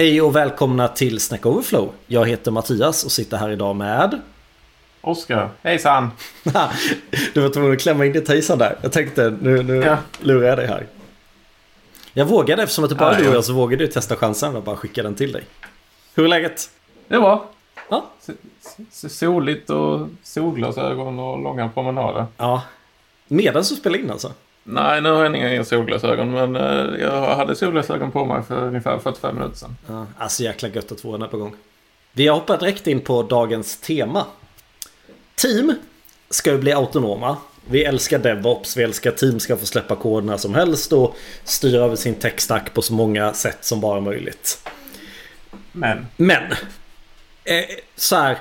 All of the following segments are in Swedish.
Hej och välkomna till Snack Overflow. Jag heter Mattias och sitter här idag med... Oskar, hejsan! du var tvungen att klämma in ditt hejsan där. Jag tänkte, nu, nu ja. lurar jag dig här. Jag vågade, eftersom att det bara är du och jag så vågade jag testa chansen och bara skicka den till dig. Hur är läget? Det är bra. Ja. Soligt och solglasögon och långa promenader. Ja. Medan du spelar in alltså? Nej, nu har jag inga solglasögon. Men eh, jag hade solglasögon på mig för ungefär 45 minuter sedan. Ja, alltså jäkla gött att få den här på gång. Vi har hoppat direkt in på dagens tema. Team ska ju bli autonoma. Vi älskar DevOps, vi älskar team ska få släppa kod när som helst och styra över sin techstack på så många sätt som bara möjligt. Men. Men. Eh, så här.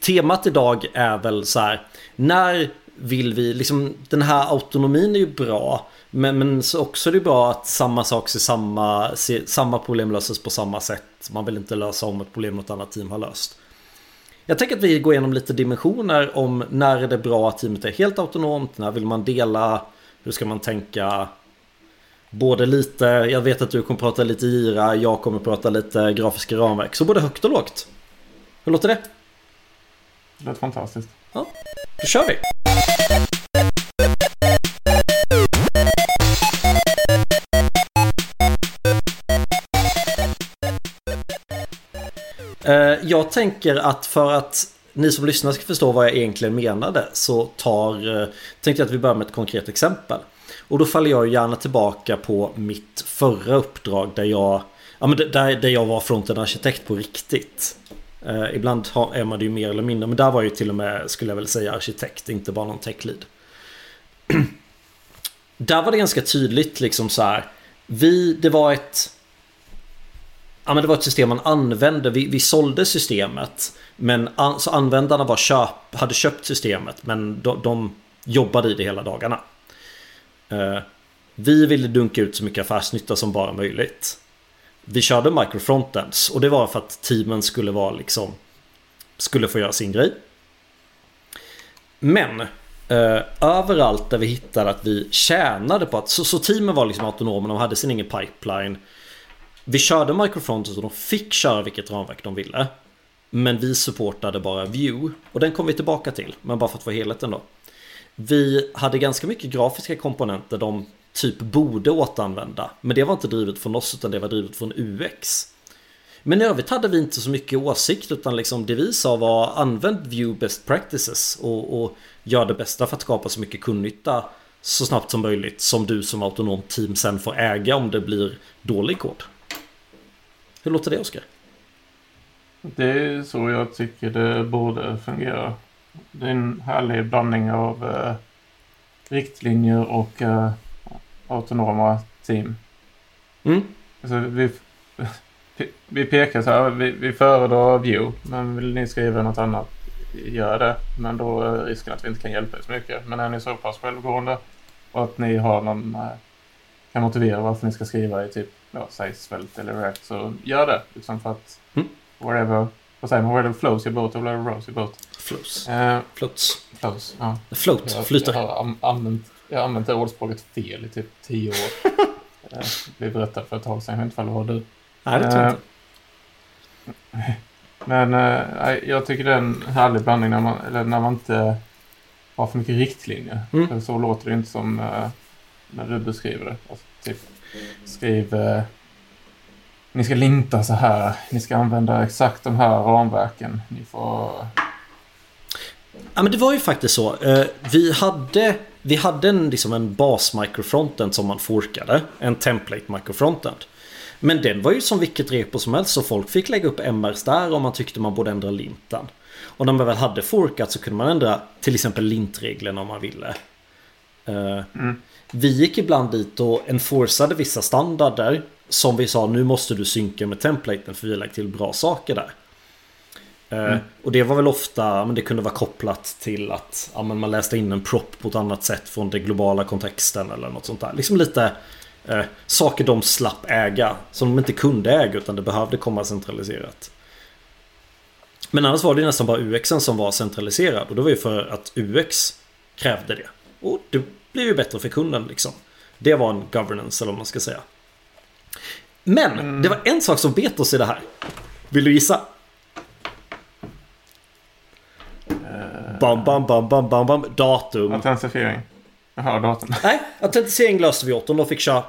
Temat idag är väl så här. När vill vi, liksom den här autonomin är ju bra. Men, men så också är det bra att samma sak ser samma, ser, samma problem löses på samma sätt. Man vill inte lösa om ett problem något annat team har löst. Jag tänker att vi går igenom lite dimensioner om när är det bra att teamet är helt autonomt, när vill man dela, hur ska man tänka Både lite, jag vet att du kommer prata lite gira, jag kommer prata lite grafiska ramverk. Så både högt och lågt. Hur låter det? Det låter fantastiskt. Ja, då kör vi! Eh, jag tänker att för att ni som lyssnar ska förstå vad jag egentligen menade så tar, eh, tänkte jag att vi börjar med ett konkret exempel. Och då faller jag gärna tillbaka på mitt förra uppdrag där jag, ja, men där, där jag var fronten-arkitekt på riktigt. Eh, ibland har, är man det ju mer eller mindre, men där var jag ju till och med, skulle jag väl säga, arkitekt, inte bara någon tech-lead. där var det ganska tydligt liksom så här. Vi, det var ett Ja men det var ett system man använde. Vi, vi sålde systemet. Men an, så användarna var köp, hade köpt systemet. Men de, de jobbade i det hela dagarna. Eh, vi ville dunka ut så mycket affärsnytta som bara möjligt. Vi körde microfrontends och det var för att teamen skulle vara liksom Skulle få göra sin grej. Men eh, överallt där vi hittade att vi tjänade på att så, så teamen var liksom autonoma, de hade sin egen pipeline. Vi körde microfrontends och de fick köra vilket ramverk de ville. Men vi supportade bara view Och den kom vi tillbaka till. Men bara för att få helheten då. Vi hade ganska mycket grafiska komponenter de typ borde återanvända. Men det var inte drivet från oss utan det var drivet från UX. Men i övrigt hade vi inte så mycket åsikt utan liksom det vi sa var använd View best practices och, och gör det bästa för att skapa så mycket kundnytta så snabbt som möjligt som du som autonomt team sen får äga om det blir dålig kod. Hur låter det Oskar? Det är så jag tycker det borde fungera. Det är en härlig blandning av eh, riktlinjer och eh, autonoma team. Mm. Alltså, vi, vi pekar så här, vi, vi föredrar View, men vill ni skriva något annat, gör det. Men då är risken att vi inte kan hjälpa er så mycket. Men är ni så pass självgående och att ni har någon, eh, kan motivera varför ni ska skriva i typ ja, säg svält eller React så gör det. Liksom för att mm. wherever, vad säger man, wherever flows your boat or wherever rows your boat. Flows. Uh, Floats. Flows, ja. Float, flyter. Jag har använt, jag har använt det ordspråket fel i typ tio år. uh, blev berättad för ett tag sedan, jag vet inte om det var du. Nej, det tror jag inte. Men uh, jag tycker det är en härlig blandning när man, eller när man inte har för mycket riktlinjer. Mm. Så låter det inte som uh, när du beskriver det. Alltså, typ, skriv eh, ni ska linta så här. Ni ska använda exakt de här ramverken. Ni får... Ja men det var ju faktiskt så. Eh, vi hade, vi hade en, liksom en bas microfrontend som man forkade. En template microfrontend. Men den var ju som vilket repo som helst så folk fick lägga upp MRs där om man tyckte man borde ändra linten. Och när man väl hade forkat så kunde man ändra till exempel lintreglerna om man ville. Eh, mm. Vi gick ibland dit och enforcade vissa standarder som vi sa nu måste du synka med templaten för vi har lagt till bra saker där. Eh, mm. Och det var väl ofta, men det kunde vara kopplat till att ja, man läste in en prop på ett annat sätt från den globala kontexten eller något sånt där. Liksom lite eh, saker de slapp äga som de inte kunde äga utan det behövde komma centraliserat. Men annars var det nästan bara UXen som var centraliserad och det var ju för att UX krävde det. Och det blir ju bättre för kunden liksom. Det var en governance eller vad man ska säga. Men det var en sak som bet oss i det här. Vill du gissa? Bam, bam, bam, bam, bam, bam. Datum. Autentisering. Jaha, datorn. Nej, autentisering löste vi åt dem. De fick köra...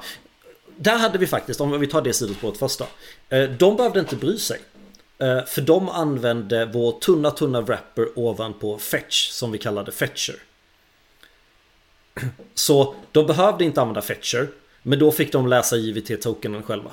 Där hade vi faktiskt, om vi tar det sidospåret först då. Eh, De behövde inte bry sig. Eh, För de använde vår tunna, tunna wrapper ovanpå fetch, som vi kallade fetcher. Så de behövde inte använda fetcher, men då fick de läsa JVT-tokenen själva.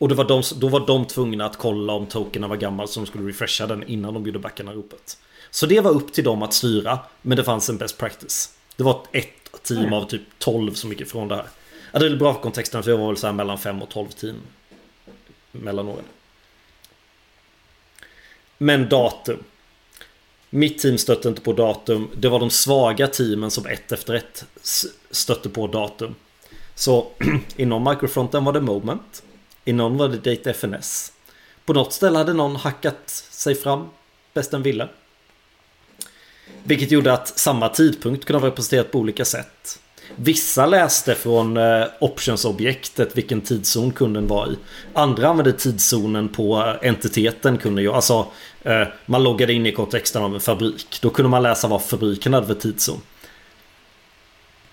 Och då var, de, då var de tvungna att kolla om tokenen var gammal så de skulle refresha den innan de gjorde backanropet. Så det var upp till dem att styra, men det fanns en best practice. Det var ett team av typ 12 som gick ifrån det här. Ja, det är bra för kontexten för jag var väl så här mellan 5 och 12 team. Mellan åren. Men datum. Mitt team stötte inte på datum. Det var de svaga teamen som ett efter ett stötte på datum. Så inom microfronten var det moment. I någon var det Date FNS. På något ställe hade någon hackat sig fram bäst den ville. Vilket gjorde att samma tidpunkt kunde vara representerat på olika sätt. Vissa läste från eh, optionsobjektet vilken tidszon kunden var i. Andra använde tidszonen på eh, entiteten kunde ju. Alltså eh, man loggade in i kontexten av en fabrik. Då kunde man läsa vad fabriken hade för tidszon.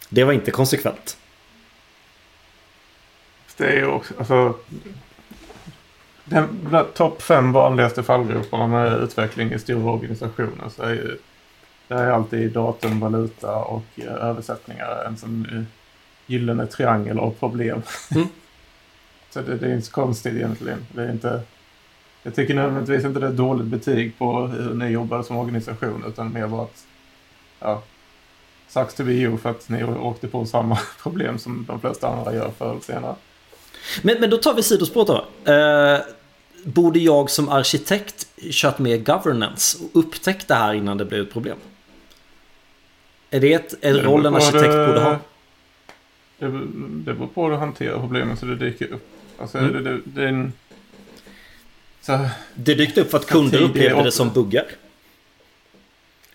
Det var inte konsekvent. Det är också, alltså. Den topp fem vanligaste fallgroparna med utveckling i stora organisationer så är ju det är alltid datum, valuta och eh, översättningar en sån eh, gyllene triangel av problem. Mm. så det, det är inte så konstigt egentligen. Det är inte, jag tycker nödvändigtvis inte det är dåligt betyg på hur ni jobbar som organisation utan mer bara att ja, sucks to be you för att ni åkte på samma problem som de flesta andra gör förr eller senare. Men, men då tar vi sidospåret då. Eh, borde jag som arkitekt kört med governance och upptäckt det här innan det blev ett problem? Är det ett, en roll en arkitekt borde ha? Det, det beror på hur du hanterar problemen så det dyker upp. Alltså, Mm. det, det, det är en... Så, Det dykte upp för att kunder upplevde det som buggar.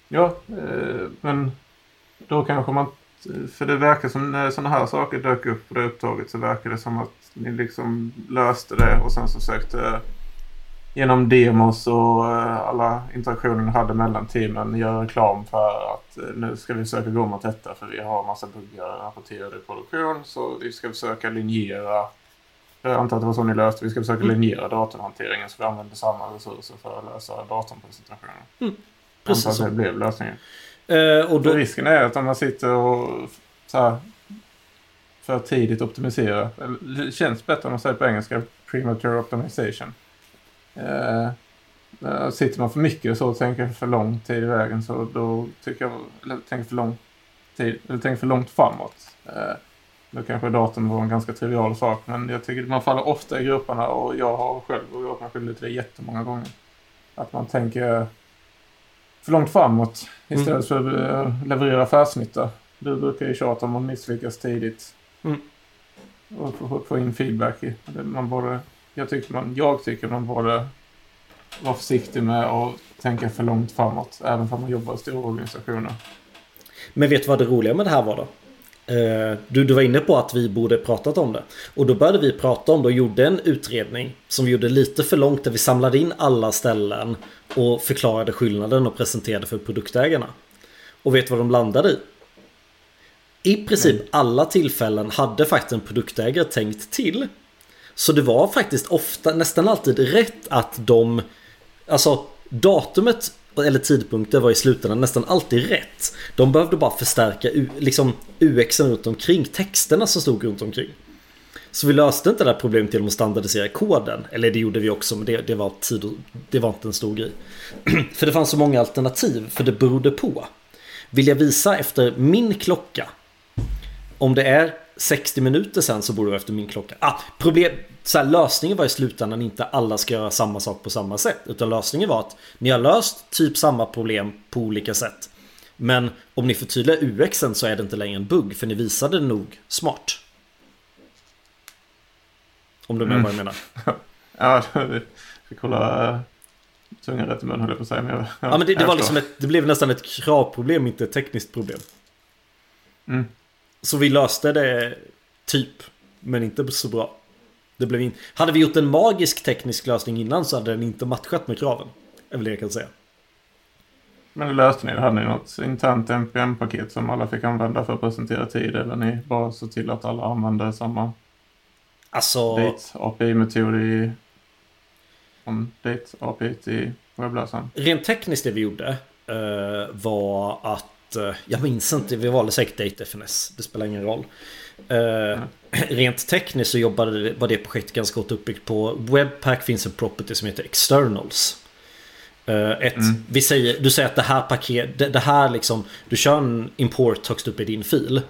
ja, eh, men då kanske man... För det verkar som när sådana här saker dök upp på det upptaget så verkar det som att ni liksom löste det och sen så sökte genom demos och eh, alla interaktioner ni hade mellan teamen göra reklam för att eh, nu ska vi försöka gå mot detta för vi har massa buggar rapporterade i produktion så vi ska försöka linjera jag antar att det var så ni löste. Vi ska försöka Mm. linjera datorhanteringen så vi använder samma resurser för att lösa datorpresentationen. Mm, precis antar att det blev lösningen. Eh, och då, risken är att om man sitter och så här, för tidigt optimiserar. eller Det känns bättre om man säger på engelska premature optimization. Eh, eh, sitter man för mycket så och tänker för lång tid i vägen så då tycker jag, eller tänker för lång tid, eller tänker för långt framåt. Eh, då kanske datorn var en ganska trivial sak men jag tycker man faller ofta i grupperna och jag har själv och jag kanske lite det jättemånga gånger. Att man tänker för långt framåt istället för att eh, leverera affärsnytta. Du brukar ju tjata om att misslyckas tidigt. Mm. Och få, få in feedback. i. Man borde, jag, tycker man, jag tycker man borde vara försiktig med att tänka för långt framåt. Även om man jobbar i stora organisationer. men vet du vad det roliga med det här var då? Eh, du, du var inne på att vi borde pratat om det. Och då började vi prata om det och gjorde en utredning som vi gjorde lite för långt där vi samlade in alla ställen och förklarade skillnaden och presenterade för produktägarna. Och vet du vad de landade i? I princip alla tillfällen hade faktiskt en produktägare tänkt till. Så det var faktiskt ofta, nästan alltid rätt att de Alltså datumet eller tidpunkten var i slutändan nästan alltid rätt. De behövde bara förstärka liksom UXen runt omkring, texterna som stod runt omkring. Så vi löste inte det här problemet genom att standardisera koden. Eller det gjorde vi också, men det, det, var, tid, det var inte en stor grej. för det fanns så många alternativ, för det berodde på. Vill jag visa efter min klocka om det är 60 minuter sen så borde det vara efter min klocka. Ah, problem, så här, lösningen var i slutändan inte alla ska göra samma sak på samma sätt. Utan lösningen var att ni har löst typ samma problem på olika sätt. Men om ni förtydligar UXen så är det inte längre en bugg för ni visade det nog smart. Om du är med Mm. vad jag menar. Ja, vi fick hålla tungan rätt i mun höll jag på att säga. Men jag, Ja men det, det var liksom ett, det blev nästan ett kravproblem, inte ett tekniskt problem. Mm. Så vi löste det typ. men inte så bra. Det blev in... Hade vi gjort en magisk teknisk lösning innan så hade den inte matchat med kraven. Är väl det jag kan säga. Men hur löste ni det? Hade ni något internt NPM-paket som alla fick använda för att presentera tid? Eller ni bara såg till att alla använde samma Alltså... date API-metod i... Från date API till webbläsaren? Rent tekniskt det vi gjorde eh, var att... Eh, jag minns inte, vi valde säkert DateFNS. Det spelar ingen roll. Eh, Rent tekniskt så jobbade det, var det projektet ganska gott uppbyggt på Webpack finns en property som heter Externals. Eh, ett, Mm. vi säger, du säger att det här paket, det, det här liksom, du kör en import högst upp i din fil.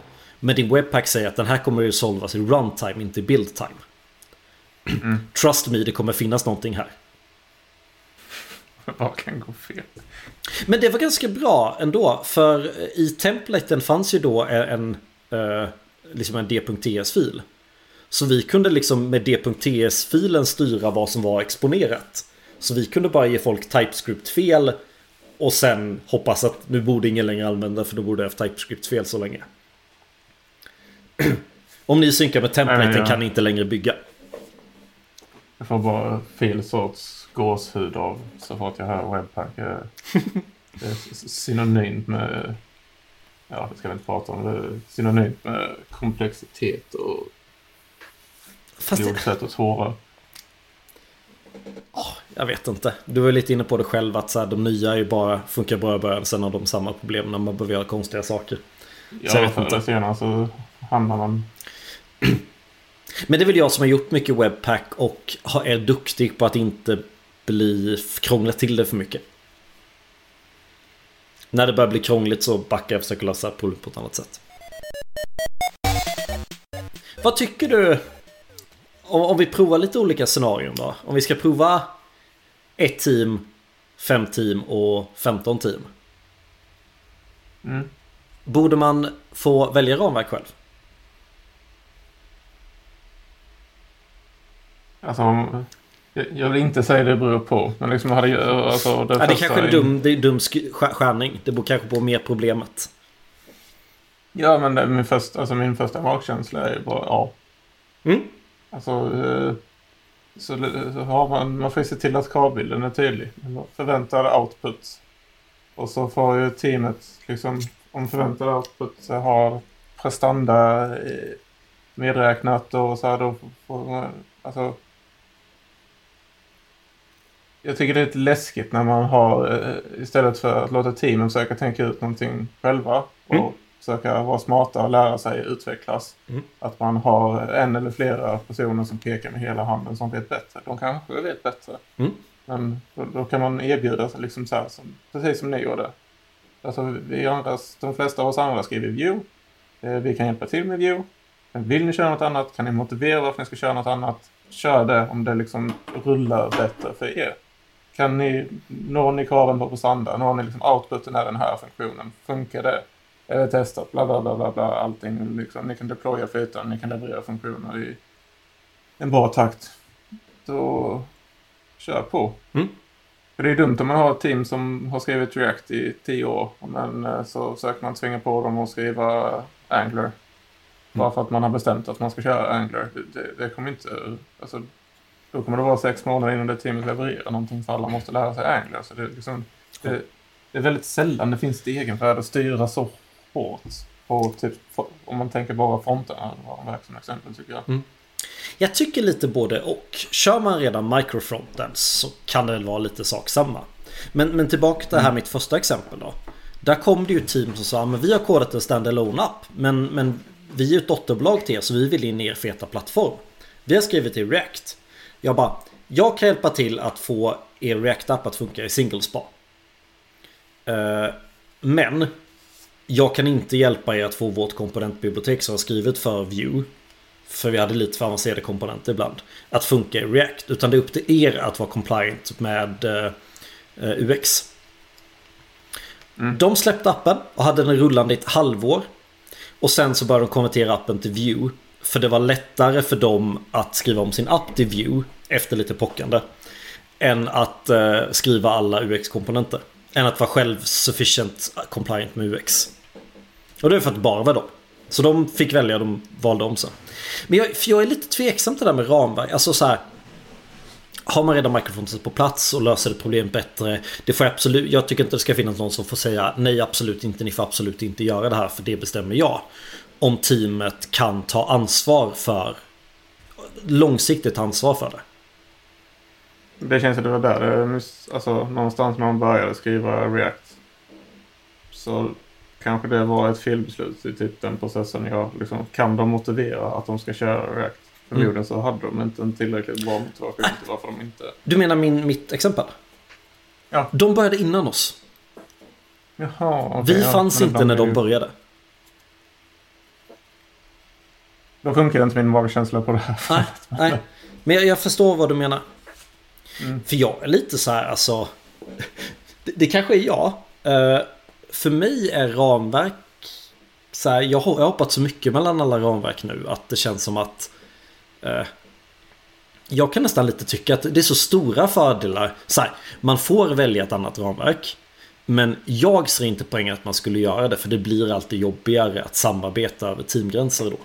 Men din webpack säger att den här kommer att solvas i runtime, inte i build time. Mm. Trust me, det kommer finnas någonting här. Vad kan gå fel? Men det var ganska bra ändå. För i templaten fanns ju då en, eh, liksom en d.ts-fil. Så vi kunde liksom med d.ts-filen styra vad som var exponerat. Så vi kunde bara ge folk TypeScript-fel. Och sen hoppas att nu borde ingen längre använda för då borde jag haft TypeScript-fel så länge. Om ni synkar med templaten Nej, jag- kan ni inte längre bygga. Jag får bara fel sorts gåshud av så fort jag hör webpack. Eh, Det är synonymt med... Ja, det ska vi inte prata om. Det är synonymt med komplexitet och Fast det, blodfett och tårar. jag vet inte. Du var lite inne på det själv att så här, de nya är ju bara, funkar bra i början. Sen har de samma problem när man behöver göra konstiga saker. Så jag Ja, vet förr eller senare så hamnar man... Men det är väl jag som har gjort mycket webpack och är duktig på att inte bli krångla till det för mycket. När det börjar bli krångligt så backar jag och försöker lösa problem på ett annat sätt. Vad tycker du? Om, om vi provar lite olika scenarion då. Om vi ska prova ett team, fem team och 15 team. Mm. Borde man få välja ramverk själv? Alltså, om- jag vill inte säga det beror på. Men liksom hade jag... Alltså, det Ja, det kanske är en dum, det är dum sk- skär- skärning. Det beror kanske på mer problemet. Ja, men det, min, första, alltså, min första magkänsla är bara ja. Mm. Alltså, eh, så, så har man, man får se till att kravbilden är tydlig. Man Förväntad output. Och så får ju teamet, liksom, om förväntad output har prestanda eh, medräknat och så här, då får man, alltså. Jag tycker det är lite läskigt när man har, eh, istället för att låta teamen försöka tänka ut någonting själva och Mm. försöka vara smarta och lära sig utvecklas. Mm. Att man har en eller flera personer som pekar med hela handen som vet bättre. De kanske vet bättre. Mm. Men då, då kan man erbjuda sig liksom så här, som, precis som ni gjorde. Alltså, vi andra, de flesta av oss andra skriver view. Eh, vi kan hjälpa till med view. Men vill ni köra något annat kan ni motivera varför ni ska köra något annat. Kör det om det liksom rullar bättre för er. Kan ni, når ni kraven på prestanda? Når ni liksom outputen är den här funktionen? Funkar det? Är det testat? Bla, bla, bla, bla, bla. Allting liksom. Ni kan deploya flyten, ni kan leverera funktioner i en bra takt. Då kör på. Mm. För det är dumt om man har ett team som har skrivit React i tio år. Men eh, så försöker man tvinga på dem att skriva Angular. Bara för att man har bestämt att man ska köra Angular. Det, det, det kommer inte... Alltså, då kommer det vara sex månader innan det teamet levererar någonting för alla måste lära sig Angular. Så det, är liksom, det, det är väldigt sällan det finns ett egenvärde att styra så hårt. På typ, om man tänker bara fronterna som exempel tycker jag. Jag tycker lite både och. Kör man redan microfrontends så kan det väl vara lite sak samma. Men, men tillbaka till det här mitt första exempel då. Där kom det ju ett team som sa men vi har kodat en standalone app men, men vi är ett dotterbolag till er så vi vill in i er feta plattform. Vi har skrivit i React. Jag bara, jag kan hjälpa till att få er React-app att funka i singlespa. Eh, men jag kan inte hjälpa er att få vårt komponentbibliotek som har skrivit för Vue för vi hade lite för avancerade komponenter ibland. Att funka i React. Utan det är upp till er att vara compliant med eh, UX. Mm. De släppte appen och hade den rullande i ett halvår. Och sen så började de konvertera appen till Vue. För det var lättare för dem att skriva om sin app till Vue efter lite pockande. Än att eh, skriva alla UX-komponenter. Än att vara själv sufficient compliant med UX. Och det är för att det bara var dem. Så de fick välja, de valde om sen. Men jag, för jag är lite tveksam till det där med ramverk. Alltså så här. Har man redan microfrontet på plats och löser det problem bättre. Det får absolut, jag tycker inte det ska finnas någon som får säga nej absolut inte, ni får absolut inte göra det här för det bestämmer jag. Om teamet kan ta ansvar för långsiktigt ansvar för det. Det känns som det var där alltså någonstans när man började skriva React. Så kanske det var ett felbeslut i typ den processen. Jag, liksom, kan de motivera att de ska köra React? Förmodligen mm. så hade de inte en tillräckligt bra motivation till varför de inte... Du menar min, mitt exempel? Ja. De började innan oss. Jaha, okay, Vi ja, fanns inte när de började. Då funkar inte min magkänsla på det här Nej, nej. men jag, jag, förstår vad du menar. Mm. För jag är lite så här, alltså... Det, det kanske är jag. Uh, för mig är ramverk... Så här, jag har hoppat så mycket mellan alla ramverk nu att det känns som att... Uh, jag kan nästan lite tycka att det är så stora fördelar. Så här, man får välja ett annat ramverk. Men jag ser inte poängen att man skulle göra det för det blir alltid jobbigare att samarbeta över teamgränser då.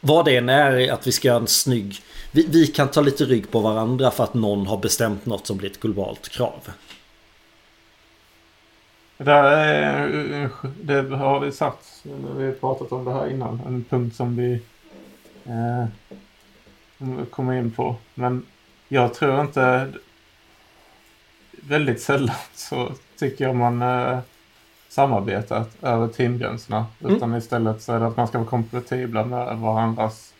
Vad det än är att vi ska göra en snygg... Vi, vi, kan ta lite rygg på varandra för att någon har bestämt något som blir ett globalt krav. Det, är, det har vi sagt, vi har pratat om det här innan, en punkt som vi eh, kommer in på. Men jag tror inte... Väldigt sällan så tycker jag man eh, samarbetat över teamgränserna. Mm. Utan istället så är det att man ska vara kompatibla med varandras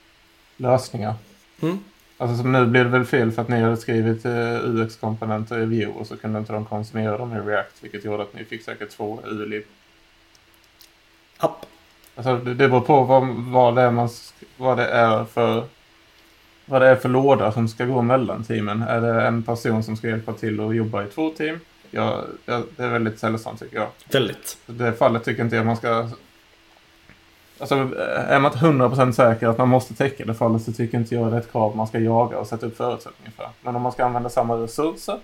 lösningar. Mm. Alltså som nu blev det väl fel för att ni hade skrivit uh, UX-komponenter i Vue och så kunde inte de konsumera dem i React. Vilket gjorde att ni fick säkert två ULIB. App. Alltså det, det beror på vad, vad, det är man, vad det är för vad det är för låda som ska gå mellan teamen. Är det en person som ska hjälpa till och jobba i två team? Ja, det är väldigt sällsamt tycker jag. Väldigt. Det fallet tycker inte jag man ska... Alltså är man inte 100% säker att man måste täcka det fallet så tycker inte jag det är ett krav man ska jaga och sätta upp förutsättningar för. Men om man ska använda samma resurser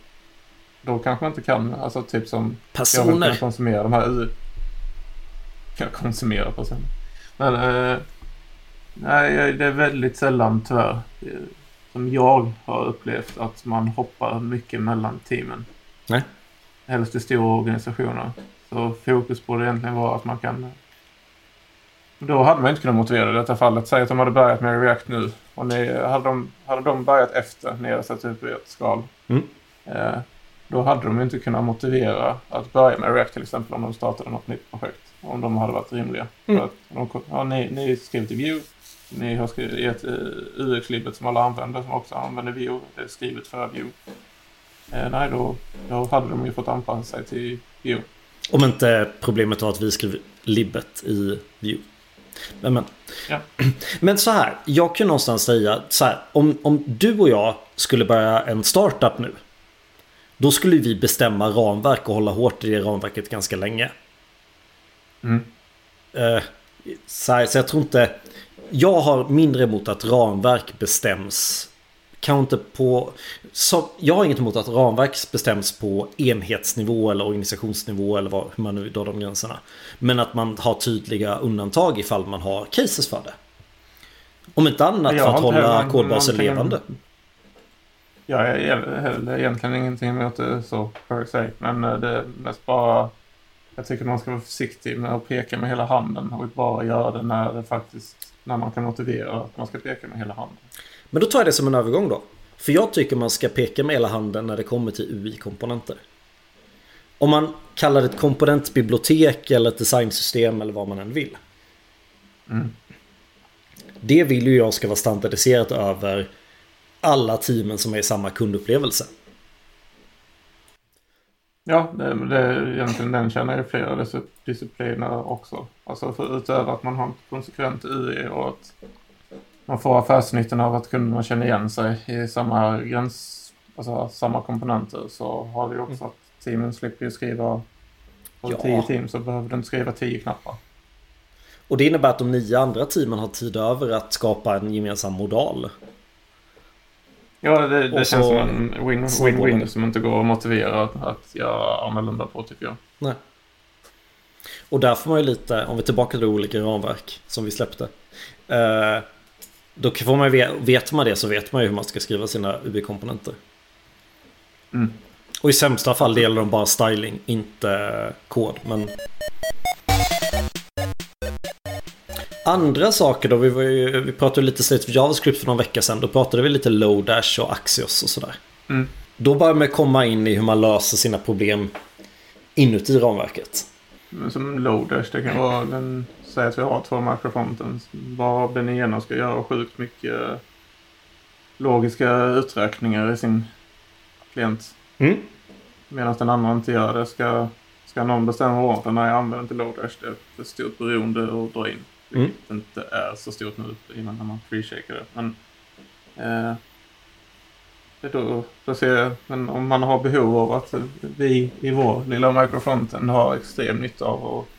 då kanske man inte kan, alltså typ som... Personer. Jag konsumera de här U... Kan konsumera personer. Men... Eh, nej, det är väldigt sällan tyvärr som jag har upplevt att man hoppar mycket mellan teamen. Nej helst i stora organisationer. Så fokus borde egentligen vara att man kan... Då hade man inte kunnat motivera det i detta fallet. Säg att de hade börjat med React nu och ni, hade, de, hade de börjat efter ni hade satt upp ert skal. Mm. Eh, då hade de inte kunnat motivera att börja med React till exempel om de startade något nytt projekt. Om de hade varit rimliga. Mm. För att de, ja, ni, ni skrivit i Vue. Ni har skrivit ett UX-libbet som alla använder som också använder Vue. Det är skrivet för Vue. Eh, nej, då, då hade de ju fått anpassa sig till Vue. Om inte problemet var att vi skrev libbet i Vue. Men, men. Ja. men så här, jag kan någonstans säga så här, om, om du och jag skulle börja en startup nu. Då skulle vi bestämma ramverk och hålla hårt i det ramverket ganska länge. Mm. Uh, så, här, så jag tror inte... Jag har mindre emot att ramverk bestäms Kanske inte på... Så, jag har inget emot att ramverk bestäms på enhetsnivå eller organisationsnivå eller vad, hur man nu drar de gränserna. Men att man har tydliga undantag ifall man har cases för det. Om inte annat för att hålla kodbasen levande. Jag är egentligen ingenting emot det så per se. Men eh, det är mest bara... Jag tycker man ska vara försiktig med att peka med hela handen och bara göra det när det faktiskt... När man kan motivera att man ska peka med hela handen. Men då tar jag det som en övergång då. För jag tycker man ska peka med hela handen när det kommer till UI-komponenter. Om man kallar det ett komponentbibliotek eller ett designsystem eller vad man än vill. Mm. Det vill ju jag ska vara standardiserat över alla teamen som är i samma kundupplevelse. Ja, det, det är egentligen den känner jag i flera discipliner också. Alltså för, utöver att man har konsekvent UI och att man får affärsnyttan av att kunderna känner igen sig i samma gräns, alltså samma komponenter så har vi också mm. att teamen slipper skriva på ja. tio team så behöver du inte skriva tio knappar. Och det innebär att de nio andra teamen har tid över att skapa en gemensam modal. Ja, det, det känns som en win-win som inte går att motivera att göra annorlunda på tycker jag. Nej. Och där får man ju lite, om vi är tillbaka till olika ramverk som vi släppte. Eh, då får man ju, vet man det så vet man ju hur man ska skriva sina UB-komponenter. Mm. Och i sämsta fall det gäller de bara styling, inte kod. Men... Andra saker då, vi, var ju, vi pratade lite State of JavaScript för någon vecka sedan. Då pratade vi lite Lodash och Axios och sådär. Mm. Då börjar man komma in i hur man löser sina problem inuti ramverket. Men som Lodash, det kan vara den, säg att vi har två microfronten. Varav den ena ska göra sjukt mycket logiska uträkningar i sin klient. Mm. Medan den andra inte gör det. Ska, ska någon bestämma ordern när jag använder till Lodash, det är för stort beroende att dra in. Mm. Vilket inte är så stort nu innan när man freeshakar det. Men, eh, då, då ser jag, men om man har behov av att vi i vår lilla microfronten har extrem nytta av att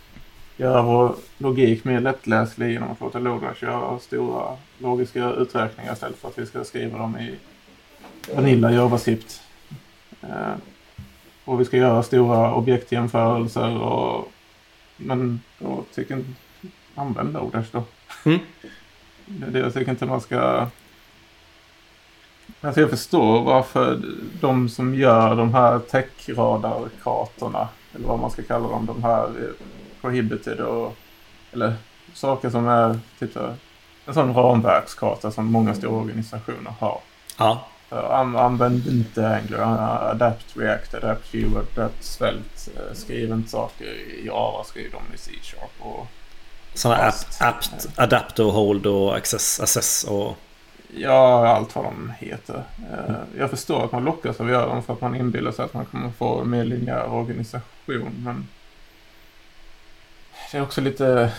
göra vår logik mer lättläslig genom att låta Lodash göra stora logiska uträkningar istället för att vi ska skriva dem i Vanilla JavaScript. Eh, och vi ska göra stora objektjämförelser och men då tycker jag använd Lodash då. Mm. Det det jag tycker inte man ska... Alltså jag förstår varför de som gör de här techradarkartorna, eller vad man ska kalla dem, de här prohibited och... Eller saker som är typ så- en sån ramverkskarta som många stora organisationer har. Ja. An- använd inte Angular, Adapt React, Adapt Vue, Adapt Svelte. Uh, skriv inte saker i Java, skriv dem i C-sharp. Och, Sådana Fast. apt, adapt och hold och access, access och... ja, allt vad de heter. Uh, jag förstår att man lockas av att göra dem för att man inbillar sig att man kommer få en mer linjär organisation. Men det är också lite...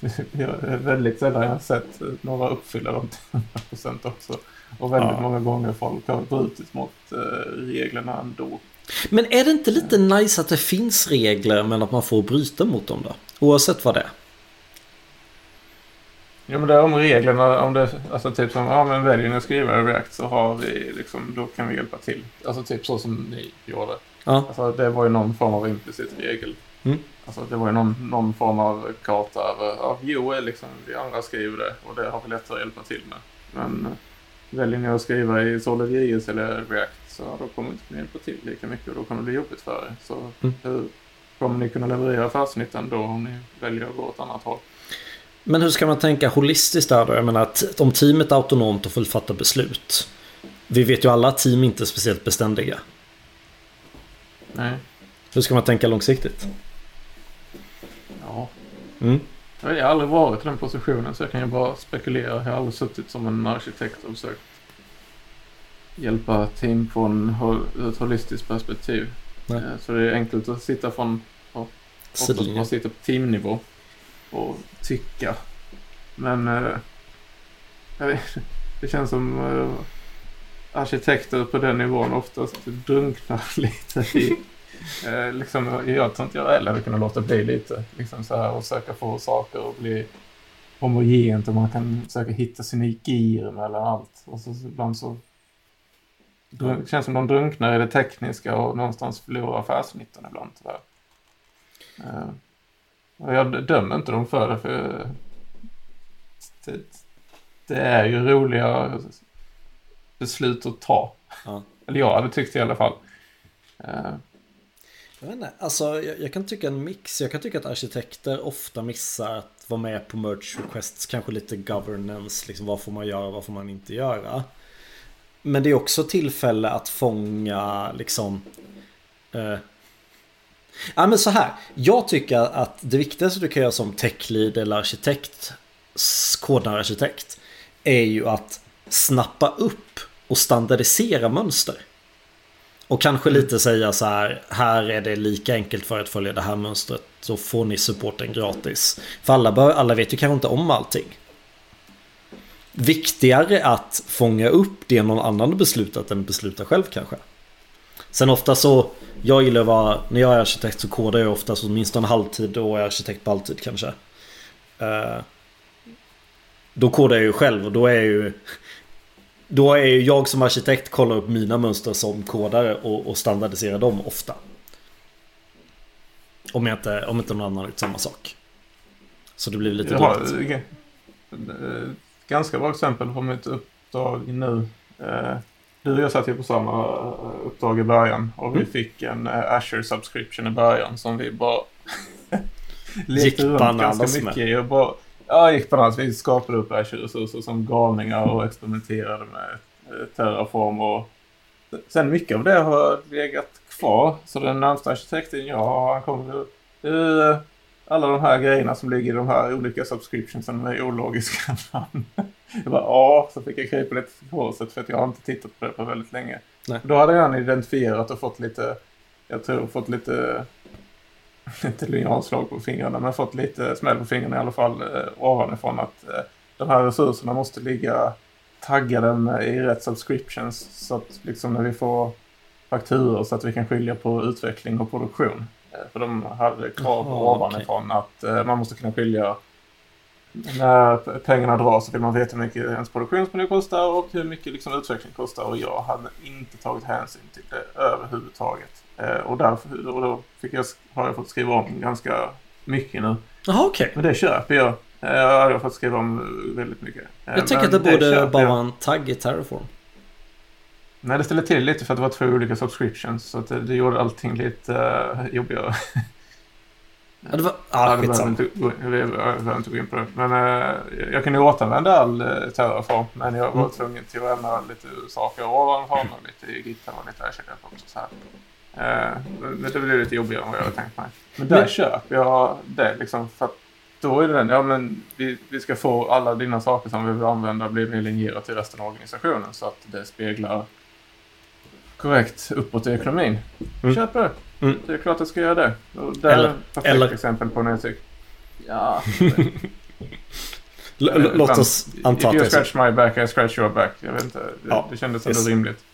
det är väldigt sällan jag har sett några uppfylla dem till 100% också. Och väldigt Ja. många gånger folk har brutit mot uh, reglerna ändå. Men är det inte lite nice att det finns regler men att man får bryta mot dem då? Oavsett vad det är. Ja men det är om reglerna, om det, alltså typ som, ja men väljer ni att skriva i React så har vi liksom, då kan vi hjälpa till. Alltså typ så som ni gjorde. Ja. Alltså det var ju någon form av implicit regel. Mm. Alltså det var ju någon, någon form av karta över, ja jo är liksom, vi andra skriver det och det har vi lättare att hjälpa till med. Men eh, väljer ni att skriva i SolidJS eller React så då kommer inte kunna hjälpa till lika mycket och då kommer det bli jobbigt för er. Så Mm. hur kommer ni kunna leverera affärsnyttan då om ni väljer att gå åt annat håll? Men hur ska man tänka holistiskt där då? Jag menar att om teamet är autonomt och får fatta beslut. Vi vet ju alla att team inte är speciellt beständiga. Nej. Hur ska man tänka långsiktigt? Mm. Jag har aldrig varit i den positionen så jag kan ju bara spekulera. Jag har aldrig suttit som en arkitekt och försökt hjälpa team från ett holistiskt perspektiv. Nej. Eh, Så det är enkelt att sitta från, oftast man sitter på teamnivå och tycka. Men eh, vet, det känns som eh, arkitekter på den nivån oftast drunknar lite i Eh, liksom, jag tror inte jag heller hade kunnat låta bli lite. Liksom så här och söka få saker att bli homogent och man kan försöka hitta synergier mellan allt. Och så ibland så drun- känns som de drunknar i det tekniska och någonstans förlorar affärsnyttan ibland tyvärr. Eh, och jag dömer inte dem för det för det, det är ju roliga beslut att ta. Ja. Eller jag hade tyckt det i alla fall. Jag, vet inte, alltså, jag, jag kan tycka en mix. Jag kan tycka att arkitekter ofta missar att vara med på merge requests. Kanske lite governance. Liksom, vad får man göra, vad får man inte göra. Men det är också tillfälle att fånga liksom... Eh, ja men så här. Jag tycker att det viktigaste du kan göra som techlead eller arkitekt, s- arkitekt, är ju att snappa upp och standardisera mönster. Och kanske lite säga så här, här är det lika enkelt för att följa det här mönstret. Så får ni supporten gratis. För alla, bör, alla vet ju kanske inte om allting. Viktigare att fånga upp det någon annan beslutat än besluta själv kanske. Sen ofta så, jag gillar att vara, när jag är arkitekt så kodar jag ofta åtminstone halvtid och är arkitekt på halvtid kanske. Eh, då kodar jag ju själv och då är jag ju då är ju jag som arkitekt kollar upp mina mönster som kodare och, och standardiserar dem ofta. Om, jag inte, om inte någon annan har gjort samma sak. Så det blir lite Jag har dåligt. eh, eh, ganska bra exempel på mitt uppdrag nu. Eh, Du och jag satt ju på samma eh, uppdrag i början och vi Mm. fick en eh, Azure subscription i början som vi bara lekte runt ganska mycket och bara Ja, gick bananas. Vi skapade upp Azure-resurser som galningar och experimenterade med eh, Terraform och sen mycket av det har legat kvar. Så den närmsta arkitekten jag har, han kommer du, eh, alla de här grejerna som ligger i de här olika subscriptionsen med ologiska namn. Jag bara, ja, så fick jag krypa lite till korset för att jag har inte tittat på det på väldigt länge. Nej. Då hade han identifierat och fått lite, jag tror fått lite, inte linjalslag på fingrarna, men fått lite smäll på fingrarna i alla fall eh, ovanifrån att eh, de här resurserna måste ligga taggade med, i rätt subscriptions så att liksom när vi får fakturor så att vi kan skilja på utveckling och produktion. Eh, För de hade krav Jaha, ovanifrån att eh, man måste kunna skilja när pengarna dras så vill man veta hur mycket ens produktionsmiljö kostar och hur mycket liksom utveckling kostar. Och jag hade inte tagit hänsyn till det överhuvudtaget. Eh, och därför och då fick jag, har jag fått skriva om ganska mycket nu. Jaha okej. Men det köper jag. Eh, jag har fått skriva om väldigt mycket. Eh, Jag tänker men att det borde bara jag. vara en tagg i Terraform. Nej, det ställde till lite för att det var två olika subscriptions. Så att det, det gjorde allting lite uh, jobbigare. Ja, det var... Ah, det behöver inte gå- in på det. Men eh, jag kunde återanvända all uh, Terraform. Men jag var Mm. tvungen till att ändra lite saker ovanifrån och lite i GitHub och lite Azure och så här. Men det blev lite jobbigare än vad jag hade tänkt mig. Men där Men- köper jag det liksom. För att då är det den, ja men vi, vi ska få alla dina saker som vi vill använda bli mer linjerat till resten av organisationen så att det speglar korrekt uppåt i ekonomin. Mm. Köper det. Mm. Det är klart att jag ska göra det. Och där Eller- är ett perfekt eller- exempel på när jag tycker Ja. Låt oss anta If att you det är så. scratch my back, I scratch your back. Jag vet inte. Det, Ja, det kändes ändå yes. rimligt.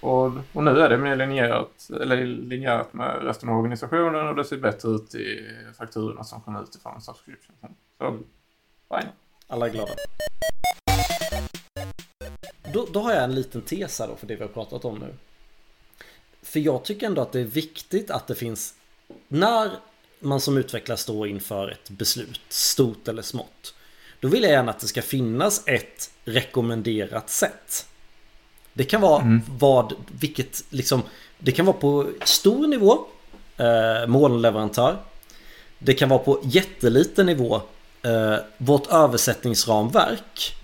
Och, och nu är det mer linjärt eller linjärt med resten av organisationen och det ser bättre ut i fakturorna som kommer ut ifrån subscription. Så, fine. Alla är glada. Då, då har jag en liten tes här då för det vi har pratat om nu. För jag tycker ändå att det är viktigt att det finns När man som utvecklare står inför ett beslut, stort eller smått. Då vill jag gärna att det ska finnas ett rekommenderat sätt. Det kan vara Mm. vad, vilket liksom Det kan vara på stor nivå eh, Molnleverantör Det kan vara på jätteliten nivå eh, Vårt översättningsramverk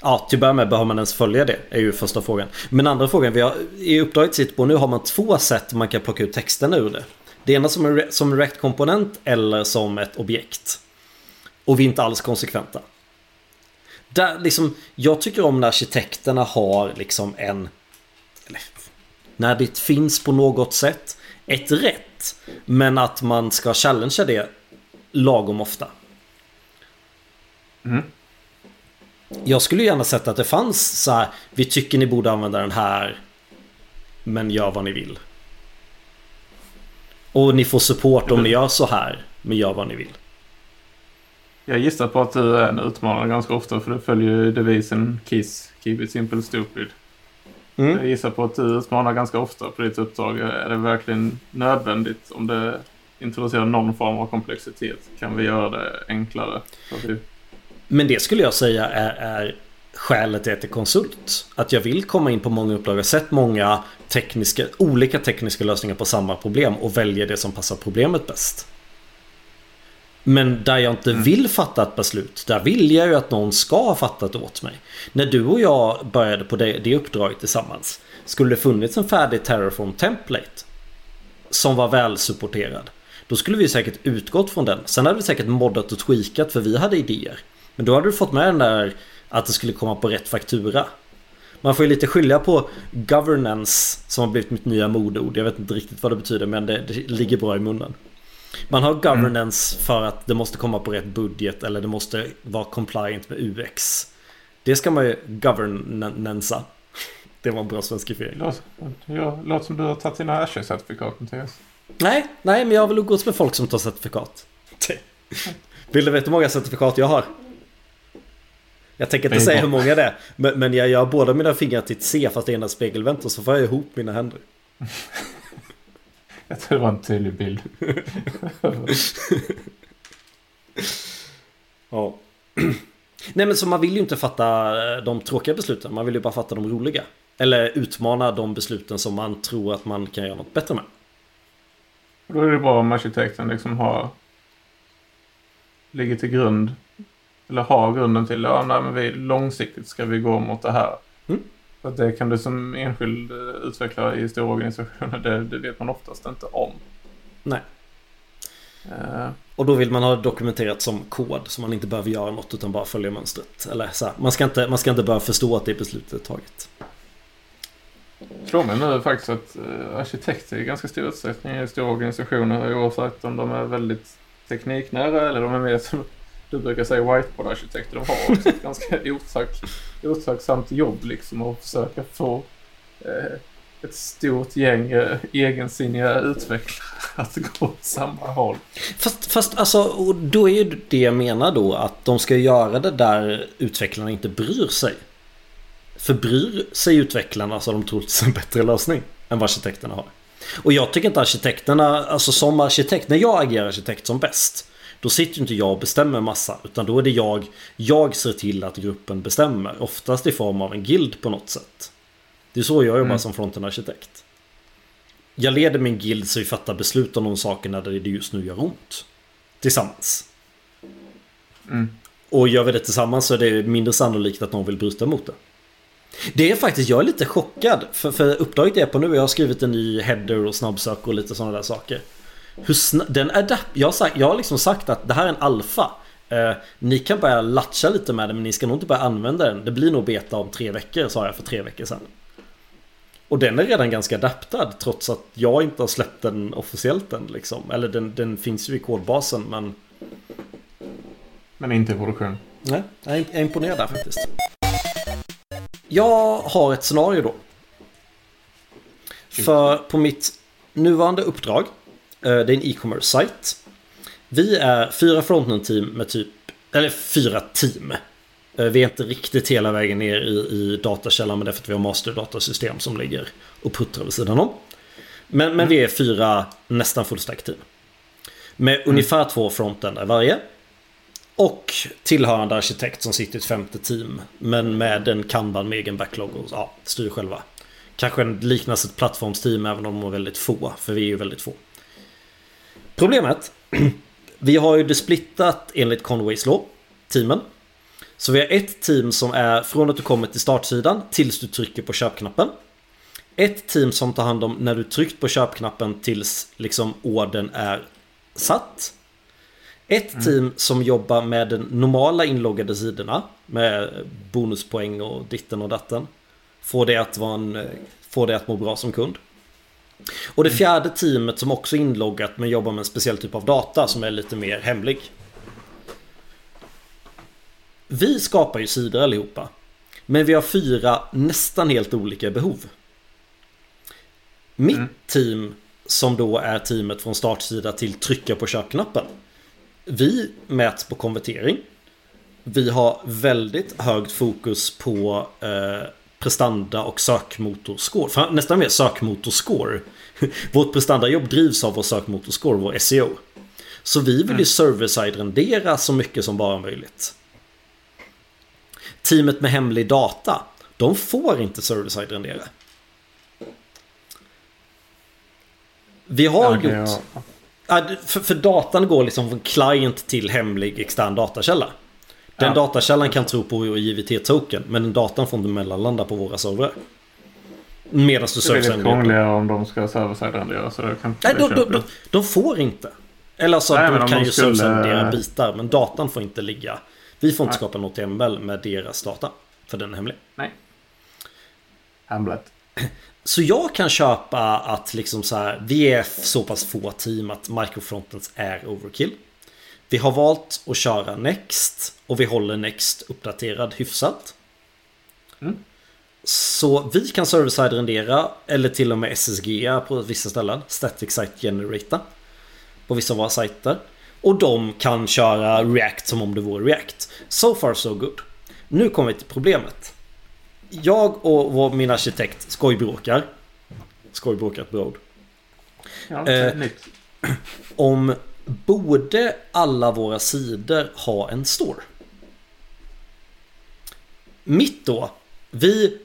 Ja, till att börja med behöver man ens följa det? Är ju första frågan. Men andra frågan, vi har, i uppdraget sitter på nu har man två sätt man kan plocka ut texterna ur det. Det ena som en, som en React-komponent eller som ett objekt. Och vi är inte alls konsekventa. Där, liksom, jag tycker om när arkitekterna har liksom en... Eller, när det finns på något sätt ett rätt. Men att man ska challengea det lagom ofta. Mm. Jag skulle gärna sett att det fanns så här. Vi tycker ni borde använda den här. Men gör vad ni vill. Och ni får support om ni gör så här. Men gör vad ni vill. Jag gissar på att du är en utmanare ganska ofta för du följer ju devisen KISS, Keep it simple stupid. Mm. Jag gissar på att du utmanar ganska ofta på ditt uppdrag. Är det verkligen nödvändigt om det introducerar någon form av komplexitet? Kan vi göra det enklare? Men det skulle jag säga är, är skälet till är konsult. Att jag vill komma in på många uppdrag. Jag har sett många tekniska, olika tekniska lösningar på samma problem och väljer det som passar problemet bäst. Men där jag inte Mm. vill fatta ett beslut, där vill jag ju att någon ska ha fattat det åt mig. När du och jag började på det, det uppdraget tillsammans, skulle det funnits en färdig Terraform template som var väl supporterad, då skulle vi säkert utgått från den. Sen hade vi säkert moddat och tweakat för vi hade idéer. Men då hade du fått med den där att det skulle komma på rätt faktura. Man får ju lite skilja på governance som har blivit mitt nya modord. Jag vet inte riktigt vad det betyder men det, det ligger bra i munnen. Man har governance för att det måste komma på rätt budget eller det måste vara compliant med UX. Det ska man ju governansa. Det var en bra svenskifiering. Låt, ja, låt som du har tagit dina Azure-certifikat Mattias. Nej, nej, men jag vill umgås med folk som tar certifikat. Vill du veta hur många certifikat jag har? Jag tänker inte säga hur många det är. Men, men jag gör båda mina fingrar till ett C fast det ena spegelvänt och så får jag ihop mina händer. Jag tror det var en tydlig bild. ja. Nej men så man vill ju inte fatta de tråkiga besluten. Man vill ju bara fatta de roliga. Eller utmana de besluten som man tror att man kan göra något bättre med. Då är det bra om arkitekten liksom har ligger till grund eller har grunden till ja, nej, men vi, långsiktigt ska vi gå mot det här. Mm. Att det kan du som enskild eh, utvecklare i stora organisationer, det, det vet man oftast inte om. Nej. Uh, och då vill man ha dokumenterat som kod så man inte behöver göra något utan bara följa mönstret. Eller så här, man, ska inte, man ska inte behöva förstå att det beslutet är taget. Slår mig nu faktiskt att uh, arkitekter i ganska stor utsträckning i stora organisationer oavsett om de är väldigt tekniknära eller de är mer som du brukar säga whiteboard-arkitekter. De har också ett ganska otack, otacksamt jobb liksom att försöka få eh, ett stort gäng eh, egensinniga utvecklare att gå åt samma håll. Fast, fast alltså, då är ju det jag menar då att de ska göra det där utvecklarna inte bryr sig. För bryr sig utvecklarna så har de troligtvis en bättre lösning än vad arkitekterna har. Och jag tycker inte arkitekterna, alltså som arkitekt, när jag agerar arkitekt som bäst då sitter ju inte jag och bestämmer massa utan då är det jag Jag ser till att gruppen bestämmer Oftast i form av en guild på något sätt Det är så jag jobbar mm. som fronten-arkitekt Jag leder min guild så vi fattar beslut om de sakerna där det just nu gör ont Tillsammans mm. Och gör vi det tillsammans så är det mindre sannolikt att någon vill bryta mot det det är faktiskt, jag är lite chockad. För, för uppdraget jag är på nu, jag har skrivit en ny header och snabbsök och lite sådana där saker. Hur den adapt jag, har sagt, jag har liksom sagt att det här är en alfa. Eh, ni kan börja latcha lite med den men ni ska nog inte börja använda den. Det blir nog beta om tre veckor sa jag för tre veckor sedan. Och den är redan ganska adaptad trots att jag inte har släppt den officiellt än liksom. Eller den, den finns ju i kodbasen men... Men inte i produktion. Nej, jag är imponerad där faktiskt. Jag har ett scenario då. För på mitt nuvarande uppdrag det är en e-commerce sajt. Vi är fyra frontend-team med typ, eller fyra team. Eh, vi är inte riktigt hela vägen ner i, i datakällan men det är för att vi har masterdatasystem som ligger och puttrar vid sidan om. Men, men mm. vi är fyra nästan fullstack team. Med mm. ungefär två frontender varje. Och tillhörande arkitekt som sitter i ett femte team. Men med en kanban med egen backlog och ja, styr själva. Kanske liknas ett plattformsteam även om de är väldigt få. För vi är ju väldigt få. Problemet, vi har ju det splittat enligt Conways Law, teamen. Så vi har ett team som är från att du kommer till startsidan tills du trycker på köpknappen. Ett team som tar hand om när du tryckt på köpknappen tills liksom orden är satt. Ett mm. team som jobbar med de normala inloggade sidorna med bonuspoäng och ditten och datten. Får det att, vara en, får det att må bra som kund. Och det fjärde teamet som också är inloggat men jobbar med en speciell typ av data som är lite mer hemlig. Vi skapar ju sidor allihopa. Men vi har fyra nästan helt olika behov. Mitt mm. team som då är teamet från startsida till trycka på köpknappen. Vi mäts på konvertering. Vi har väldigt högt fokus på eh, prestanda och sökmotorscore. Nästan mer sökmotorscore. Vårt prestandajobb drivs av vår sökmotorscore, vår SEO. Så vi vill ju mm. server-side rendera så mycket som bara möjligt. Teamet med hemlig data, de får inte server-side rendera. Vi har okay, gjort... Ja. För, för datan går liksom från client till hemlig extern datakälla. Den ja. datakällan kan tro på JVT-token men den datan får inte mellanlanda på våra servrar. Medan du söker Det är lite krångligare om de ska server-side-rendera. Så det kan Nej, de, de, får inte. Eller så Nej, de kan de ju skulle... server bitar men datan får inte ligga. Vi får inte Nej. skapa något HTML med deras data. För den är hemlig. Nej. Hemligt. Så jag kan köpa att liksom så här, vi är så pass få team att microfrontends är overkill. Vi har valt att köra Next och vi håller Next uppdaterad hyfsat. Mm. Så vi kan server-side rendera eller till och med SSG på vissa ställen. Static Site Generator. På vissa av våra sajter. Och de kan köra React som om det vore React. So far so good. Nu kommer vi till problemet. Jag och vår, min arkitekt skojbråkar. Skojbråkar ett bra ord. Ja, nytt. Om borde alla våra sidor ha en store? Mitt då, vi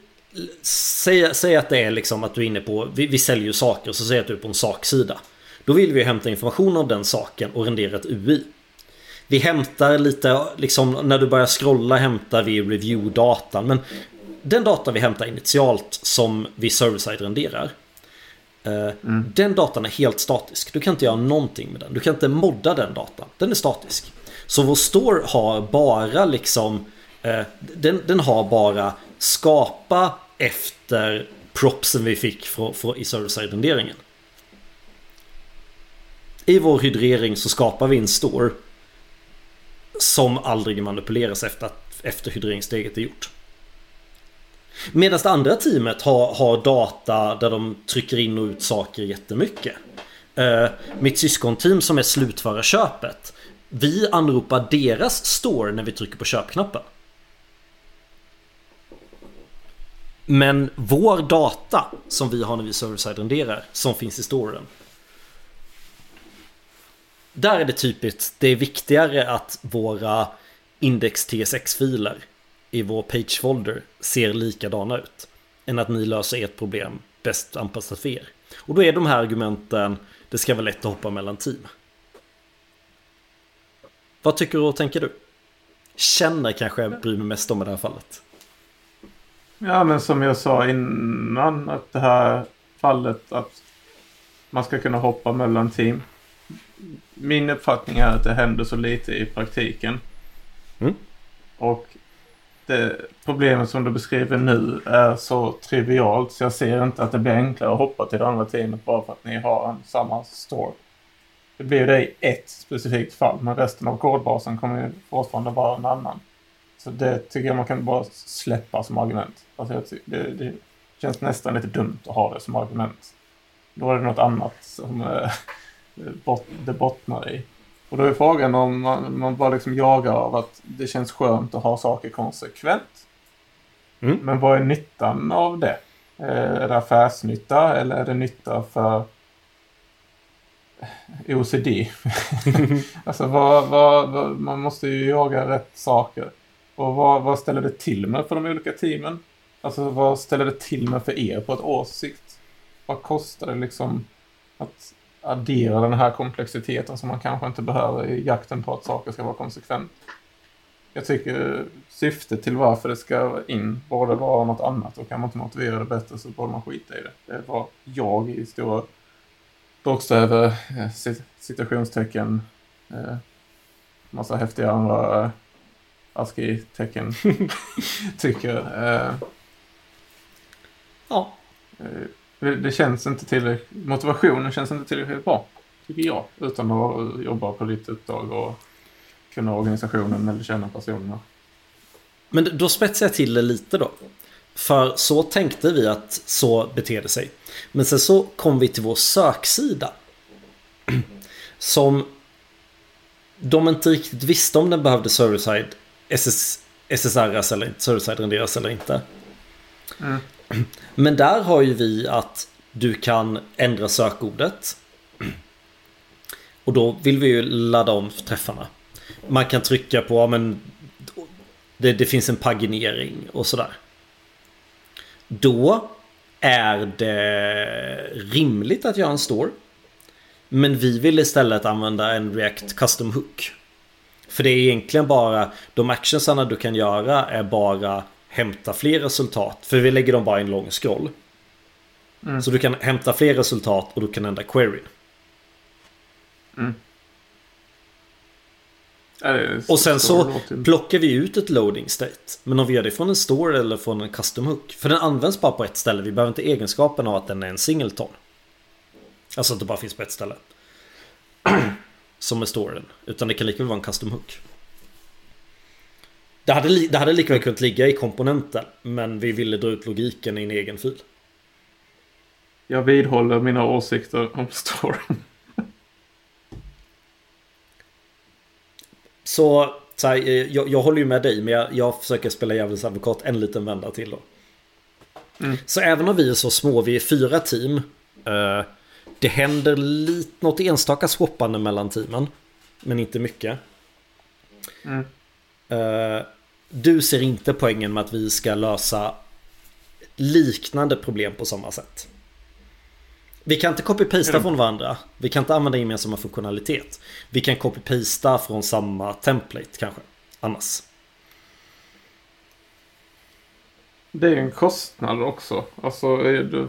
säger säg att det är liksom att du är inne på, vi, vi säljer ju saker och så säger att du är på en saksida. Då vill vi hämta information om den saken och rendera ett UI. Vi hämtar lite, liksom när du börjar scrolla hämtar vi review-datan. Men den data vi hämtar initialt som vi server-side renderar eh, Den datan är helt statisk. Du kan inte göra någonting med den. Du kan inte modda den datan. Den är statisk. Så vår store har bara liksom eh, den, den har bara skapa efter propsen vi fick från, från, i server-side renderingen. I vår hydrering så skapar vi en store som aldrig manipuleras efter, att, efter hydreringssteget är gjort. Medan det andra teamet har, har data där de trycker in och ut saker jättemycket. Uh, mitt syskonteam som är slutföra köpet. Vi anropar deras store när vi trycker på köpknappen. Men vår data som vi har när vi server-side renderar som finns i storen. Där är det typiskt. Det är viktigare att våra index TSX-filer i vår page folder ser likadana ut. Än att ni löser ert problem bäst anpassat för er. Och då är de här argumenten det ska vara lätt att hoppa mellan team. Vad tycker och tänker du? Känner kanske jag bryr mig mest om i det här fallet. Ja, men som jag sa innan, att det här fallet att man ska kunna hoppa mellan team. Min uppfattning är att det händer så lite i praktiken. Mm. Och det problemet som du beskriver nu är så trivialt så jag ser inte att det blir enklare att hoppa till det andra teamet bara för att ni har en samma store. Det blir det i ett specifikt fall, men resten av kodbasen kommer ju fortfarande vara en annan. Så det tycker jag man kan bara släppa som argument. Alltså jag det, det känns nästan lite dumt att ha det som argument. Då är det något annat som eh, äh, bot, det bottnar i. Och då är frågan om man, man bara liksom jagar av att det känns skönt att ha saker konsekvent. Mm. Men vad är nyttan av det? Eh, Är det affärsnytta eller är det nytta för OCD? alltså vad, vad, vad, man måste ju jaga rätt saker. Och vad, vad ställer det till med för de olika teamen? Alltså vad ställer det till med för er på ett års sikt? Vad kostar det liksom att addera den här komplexiteten som man kanske inte behöver i jakten på att saker ska vara konsekvent? Jag tycker syftet till varför det ska in borde vara något annat och kan man inte motivera det bättre så borde man skita i det. Det var jag i stora bokstäver, eh, cit- citationstecken, eh, massa häftiga andra eh, ASCII-tecken tycker. Ja, det, känns inte tillräckligt, motivationen känns inte tillräckligt bra, tycker jag. Utan att jobba på ditt uppdrag och kunna organisationen eller känna personerna. Men då spetsar jag till det lite då. För så tänkte vi att så beter det sig. Men sen så kom vi till vår söksida. Som de inte riktigt visste om den behövde server-side SS, SSRs eller inte, server-side renderas eller inte. Mm. Men där har ju vi att du kan ändra sökordet. Och då vill vi ju ladda om träffarna. Man kan trycka på, ja, men det, det finns en paginering och sådär. Då är det rimligt att göra en store. Men vi vill istället använda en React Custom Hook. För det är egentligen bara de actionsarna du kan göra är bara hämta fler resultat. För vi lägger dem bara i en lång scroll. Mm. Så du kan hämta fler resultat och du kan ändra query. Ja, det är Och sen så plockar vi ut ett loading state. Men om vi gör det från en store eller från en custom hook. För den används bara på ett ställe. Vi behöver inte egenskapen av att den är en singleton. Alltså att det bara finns på ett ställe. Som är storen. Utan det kan lika väl vara en custom hook. Det hade, li- det hade lika väl kunnat ligga i komponenten. Men vi ville dra ut logiken i en egen fil. Jag vidhåller mina åsikter om storyn. Så, så här, eh, jag, jag håller ju med dig men jag, jag försöker spela djävulens advokat en liten vända till då. Mm. Så även om vi är så små, vi är fyra team. Eh, Det händer lite, något enstaka swappande mellan teamen. Men inte mycket. Mm. Eh, du ser inte poängen med att vi ska lösa liknande problem på samma sätt. Vi kan inte copy-pasta från varandra. Vi kan inte använda gemensamma funktionalitet. Vi kan copy-pasta från samma template kanske. Annars. Det är en kostnad också. Alltså,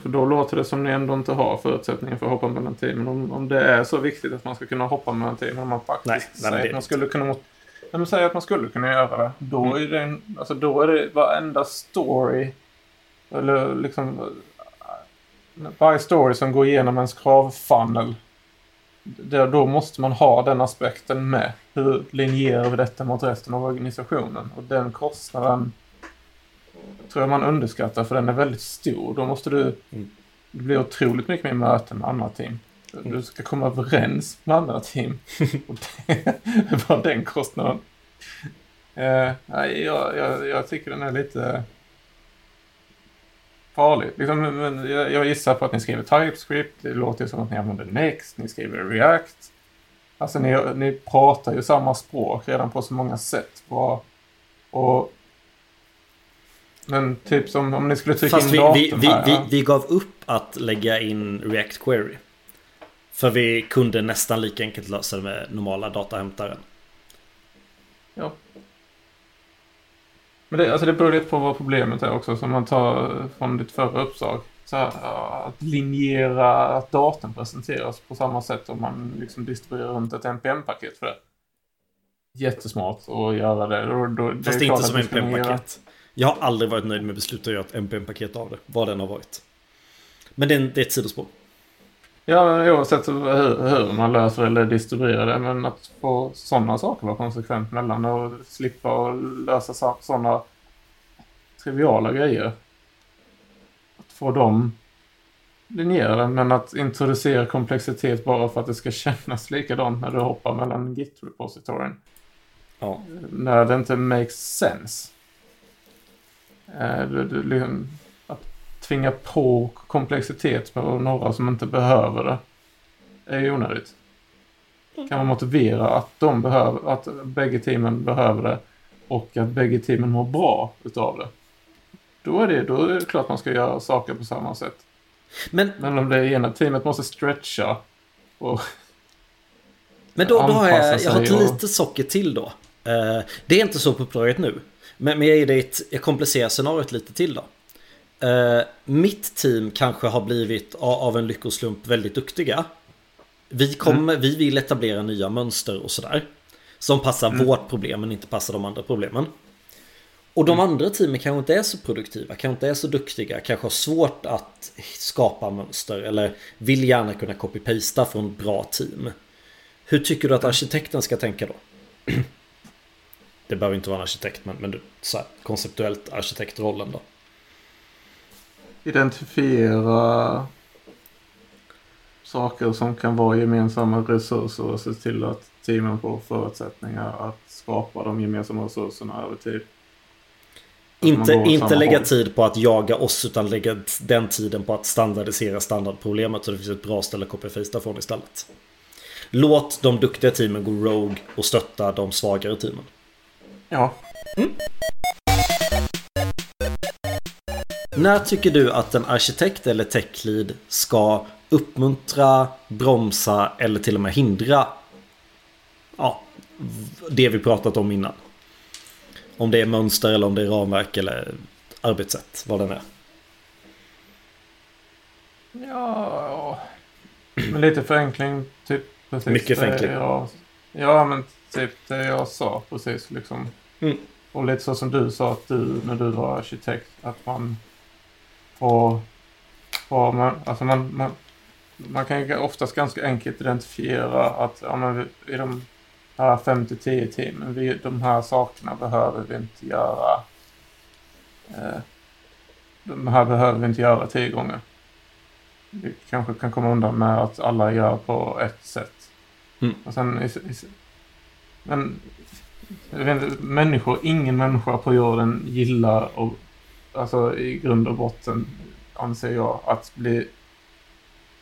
då låter det som ni ändå inte har förutsättningar för att hoppa mellan teamen. Om, om det är så viktigt att man ska kunna hoppa mellan teamen. Om man faktiskt Nej, nej, säger att man skulle kunna... Nej, men säg att man skulle kunna göra det. Då, Mm. är det en, alltså, då är det varenda story. Eller liksom... Varje story som går igenom ens kravfunnel. Där, då måste man ha den aspekten med. Hur linjerar vi detta mot resten av organisationen? Och den kostnaden tror jag man underskattar för den är väldigt stor. Då måste du... Mm. Det blir otroligt mycket mer möten med andra team. Du ska komma överens med andra team. Och det bara den kostnaden. Eh, nej, jag, jag, jag tycker den är lite farlig. Liksom, men jag, jag gissar på att ni skriver TypeScript. Det låter som att ni använder Next. Ni skriver React. Alltså ni, ni pratar ju samma språk redan på så många sätt. Och, och men typ som om ni skulle trycka Fast in vi, datorn vi, vi, här. vi, vi gav upp att lägga in React Query. För vi kunde nästan lika enkelt lösa det med normala datahämtaren. Ja. Men det, alltså det beror lite på vad problemet är också. Som man tar från ditt förra uppdrag. Så här, att linjera att datorn presenteras på samma sätt om man liksom distribuerar runt ett NPM-paket för det. Jättesmart att göra det. Då, då, det Fast är klart inte som NPM-paket. Jag har aldrig varit nöjd med beslutet att göra ett NPM-paket av det. Vad den har varit. Men det är, en- det är ett sidospår. Ja, oavsett hur, hur man löser eller distribuerar det. Men att få sådana saker vara konsekvent mellan och slippa och lösa sådana triviala grejer. Att få dem linjerade. Men att introducera komplexitet bara för att det ska kännas likadant när du hoppar mellan Git-repositorien. Ja. När det inte makes sense. Eh, det, det, liksom, tvinga på komplexitet på några som inte behöver det är ju onödigt. Kan man motivera att de behöver, att bägge teamen behöver det och att bägge teamen mår bra utav det. Då är det, då är det klart man ska göra saker på samma sätt. Men, Men om det ena teamet måste stretcha och men då, då har jag, jag har ett och- litet socker till då. Eh, det är inte så på uppdraget nu. Men, men jag, ger dig ett, jag komplicerar scenariot lite till då. Eh, mitt team kanske har blivit av en lyckoslump väldigt duktiga. Vi, kommer, vi vill etablera nya mönster och sådär. Som passar vårt problem men inte passar de andra problemen. Och de andra teamen kanske inte är så produktiva, kanske inte är så duktiga, kanske har svårt att skapa mönster eller vill gärna kunna copy-pasta från bra team. Hur tycker du att arkitekten ska tänka då? Det behöver inte vara en arkitekt men, men du, så här, konceptuellt arkitektrollen då. Identifiera saker som kan vara gemensamma resurser och se till att teamen får förutsättningar att skapa de gemensamma resurserna över tid. Inte, inte lägga håll. tid på att jaga oss utan lägga den tiden på att standardisera standardproblemet så det finns ett bra ställe att copy-pasta från istället. Låt de duktiga teamen gå rogue och stötta de svagare teamen. Ja, När tycker du att en arkitekt eller techlead ska uppmuntra, bromsa eller till och med hindra ja, det vi pratat om innan? Om det är mönster eller om det är ramverk eller arbetssätt, vad den är. ja, med lite förenkling typ. Precis, Mycket det förenkling. Jag, ja, men typ det jag sa precis liksom. Mm. Och lite så som du sa att du, när du var arkitekt, att man får, får man, alltså man, man, man kan ju oftast ganska enkelt identifiera att ja, men vi- i de här 5-10 teamen, vi, de här sakerna behöver vi inte göra. Eh, de här behöver vi inte göra tio gånger. Vi kanske kan komma undan med att alla gör på ett sätt. Mm. Och sen, i, i, men jag vet inte, människor, ingen människa på jorden gillar och alltså i grund och botten anser jag att bli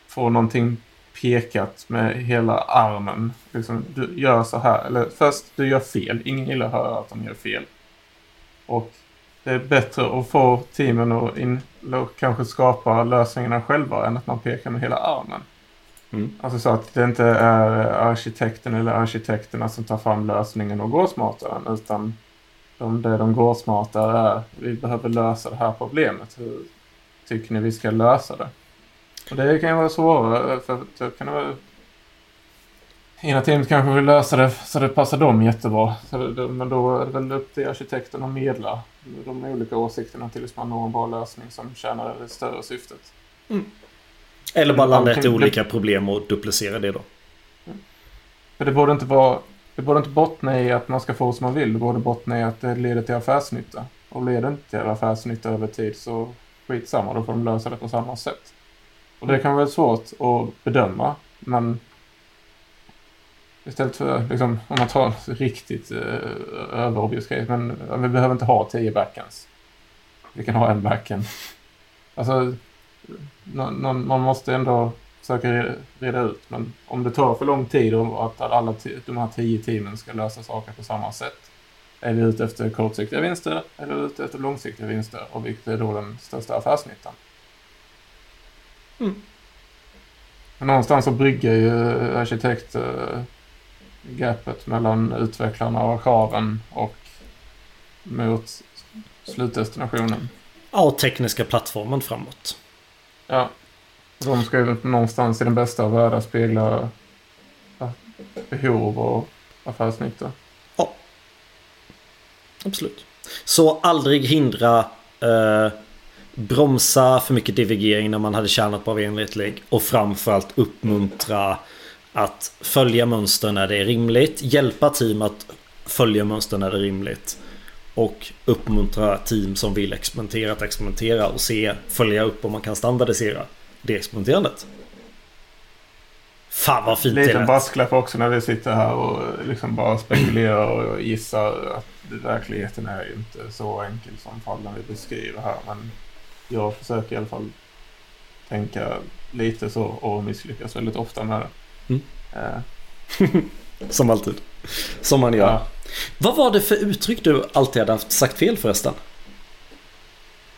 få någonting pekat med hela armen. Liksom, du gör så här. Eller först, du gör fel. Ingen gillar att höra att de gör fel. Och det är bättre att få teamen att in, kanske skapa lösningarna själva än att man pekar med hela armen. Mm. Alltså så att det inte är arkitekten eller arkitekterna som tar fram lösningen och går smartare. Utan de, det de går smartare är, vi behöver lösa det här problemet. Hur tycker ni vi ska lösa det? Och det kan ju vara svårare för det kan vara Ena teamet kanske vill lösa det så det passar dem jättebra. Det, men då är det väl upp till arkitekten att medla de olika åsikterna tills man når en bra lösning som tjänar det större syftet. Mm. Eller bara landa i olika problem och duplicera det då. Mm. För det borde inte vara... Det borde inte bottna i att man ska få som man vill. Det borde bottna i att det leder till affärsnytta. Och leder det inte till affärsnytta över tid så skitsamma, då får de lösa det på samma sätt. Och det kan vara svårt att bedöma, men Istället för, liksom, om man tar riktigt eh, överobvious grej, men vi behöver inte ha tio backends. Vi kan ha en backend. Alltså, någon, man måste ändå försöka reda ut. Men om det tar för lång tid och att alla de här tio teamen ska lösa saker på samma sätt. Är vi ute efter kortsiktiga vinster eller är vi ute efter långsiktiga vinster? Och vilket är då den största affärsnyttan? Mm. Någonstans så brygger ju arkitekt eh, gapet mellan utvecklarna och kraven och mot slutdestinationen. Ja, och tekniska plattformen framåt. Ja. De ska ju någonstans i den bästa av världar spegla behov och affärsnytta. Ja. Absolut. Så aldrig hindra eh, bromsa för mycket divergering när man hade tjänat på enhetlig och framförallt uppmuntra att följa mönster när det är rimligt, hjälpa team att följa mönster när det är rimligt och uppmuntra team som vill experimentera att experimentera och se, följa upp om man kan standardisera det experimenterandet. Fan vad fint det är. Liten brasklapp också när vi sitter här och liksom bara spekulerar och gissar att verkligheten är ju inte så enkel som fallen vi beskriver här. Men jag försöker i alla fall tänka lite så och misslyckas väldigt ofta med det. Mm. Uh. Som alltid. Som man gör. Ja. Vad var det för uttryck du alltid hade haft sagt fel förresten?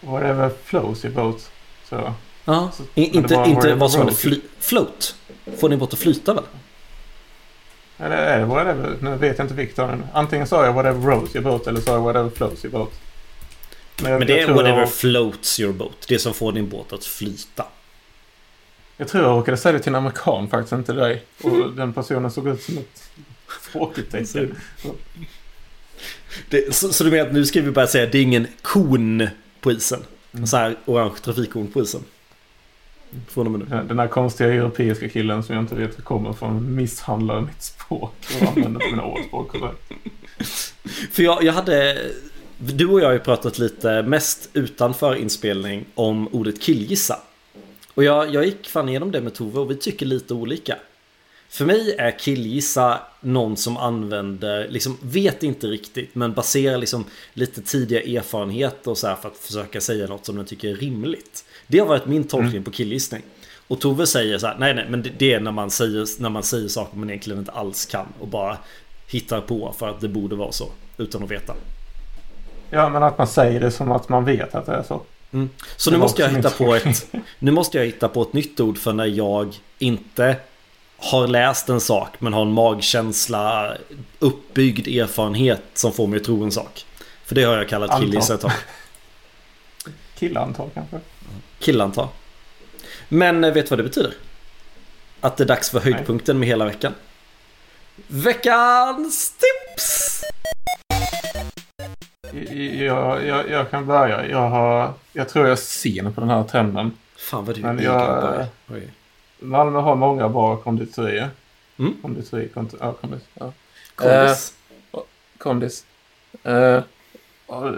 Whatever flows your boat. Så. Ja, så, inte, inte vad som hade float. Får din båt att flyta väl? Eller är det whatever? Nu vet jag inte Viktor. Antingen sa jag whatever rows your boat eller sa jag whatever flows your boat. Men, jag, Men det är whatever jag... floats your boat. Det som får din båt att flyta. Jag tror jag råkade säga det till en amerikan faktiskt, inte dig. Och den personen såg ut som ett frågetecken. så, så du menar att nu ska vi bara säga att det är ingen kon på isen? Mm. Så här orange trafikkon på isen? Från och med nu. Den här konstiga europeiska killen som jag inte vet kommer från misshandlar mitt språk och använder mina ordspråk korrekt. För jag, jag hade... Du och jag har ju pratat lite mest utanför inspelning om ordet killgissa. Och jag, jag gick fan igenom det med Tove och vi tycker lite olika. För mig är killgissa någon som använder, liksom vet inte riktigt men baserar liksom lite tidiga erfarenheter och så här för att försöka säga något som den tycker är rimligt. Det har varit min tolkning mm. på killgissning. Och Tove säger så här, nej nej men det, det, är när man, säger, när man säger saker man egentligen inte alls kan och bara hittar på för att det borde vara så utan att veta. Ja men att man säger det som att man vet att det är så. Mm. Så nu måste jag hitta på ett Nu måste jag hitta på ett nytt ord för när jag inte har läst en sak men har en magkänsla uppbyggd erfarenhet som får mig att tro en sak. För det har jag kallat killgissa ett tag. Killantal kanske? Killantal. Men eh, vet du vad det betyder? Att det är dags för höjdpunkten med hela veckan. Veckans tips! Jag, jag, jag kan börja. Jag, har, jag tror jag ser på den här trenden. Fan vad du Men jag, Malmö har många bra konditorier. Mm. Konditori, konditori, ja, kondis. Ja. Kondis. Uh, kondis. Uh,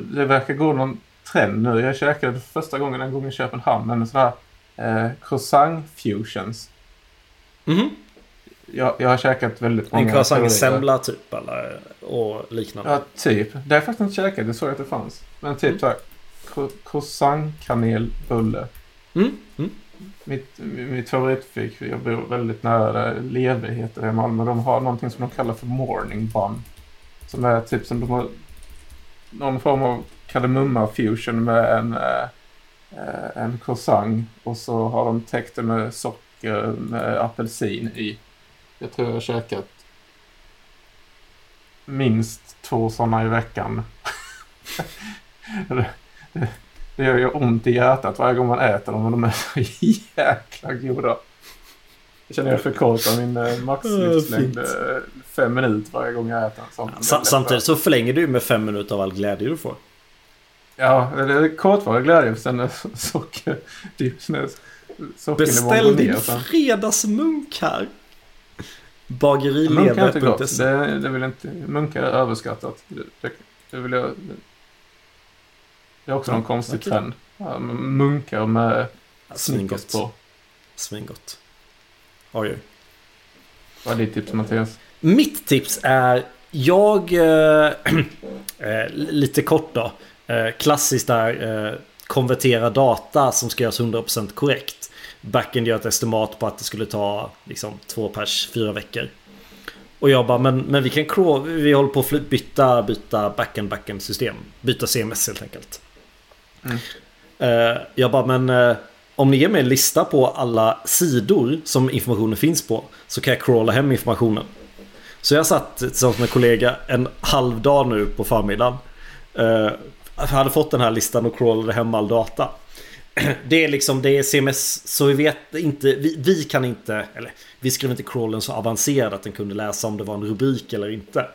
det verkar gå någon trend nu. Jag käkade första gången en gång i Köpenhamn en sån här uh, croissant fusions. Mm jag, jag har käkat väldigt många. En croissant-semla typ eller och liknande? Ja, typ. Det har jag faktiskt inte käkat. Det såg jag att det fanns. Men typ mm. så här. Croissant kanelbulle. Mm. Mm. mitt, mitt favoritfik, jag bor väldigt nära Leve heter det i Malmö. De har någonting som de kallar för morning bun. Som är typ som de har någon form av kardemumma fusion med en, äh, en croissant. Och så har de täckt det med socker med apelsin i. Jag tror jag har käkat minst två sådana i veckan. det, det, det gör ju ont i hjärtat varje gång man äter dem, men de är så jäkla goda. Jag känner jag förkortar min eh, maxlivslängd eh, fem minuter varje gång jag äter en sån. Samtidigt så förlänger du med fem minuter av all glädje du får. Ja, är kortvarig glädje sen socker... Beställ din fredagsmunk här. Bagerilever.se det, det vill inte... Munkar är överskattat. Det, det, det vill jag... Det är också ja, någon konstig okay. trend. Ja, munkar med ja, på. Svingott. Oj, oj. Vad är ditt tips Mattias? Mitt tips är jag... Äh, lite kort då. Äh, klassiskt där. Äh, konvertera data som ska göras 100% korrekt. Backend gör ett estimat på att det skulle ta liksom två pers fyra veckor. Och jag bara, men, men vi kan crawl, vi håller på att byta, byta backend backend system. Byta CMS helt enkelt. Mm. Uh, jag bara, men uh, om ni ger mig en lista på alla sidor som informationen finns på så kan jag crawla hem informationen. Så jag satt tillsammans med en kollega en halv dag nu på förmiddagen. Jag hade fått den här listan och crawlade hem all data. Det är liksom, det är CMS, så vi vet inte, vi, vi kan inte, eller vi skrev inte crawlen så avancerad att den kunde läsa om det var en rubrik eller inte.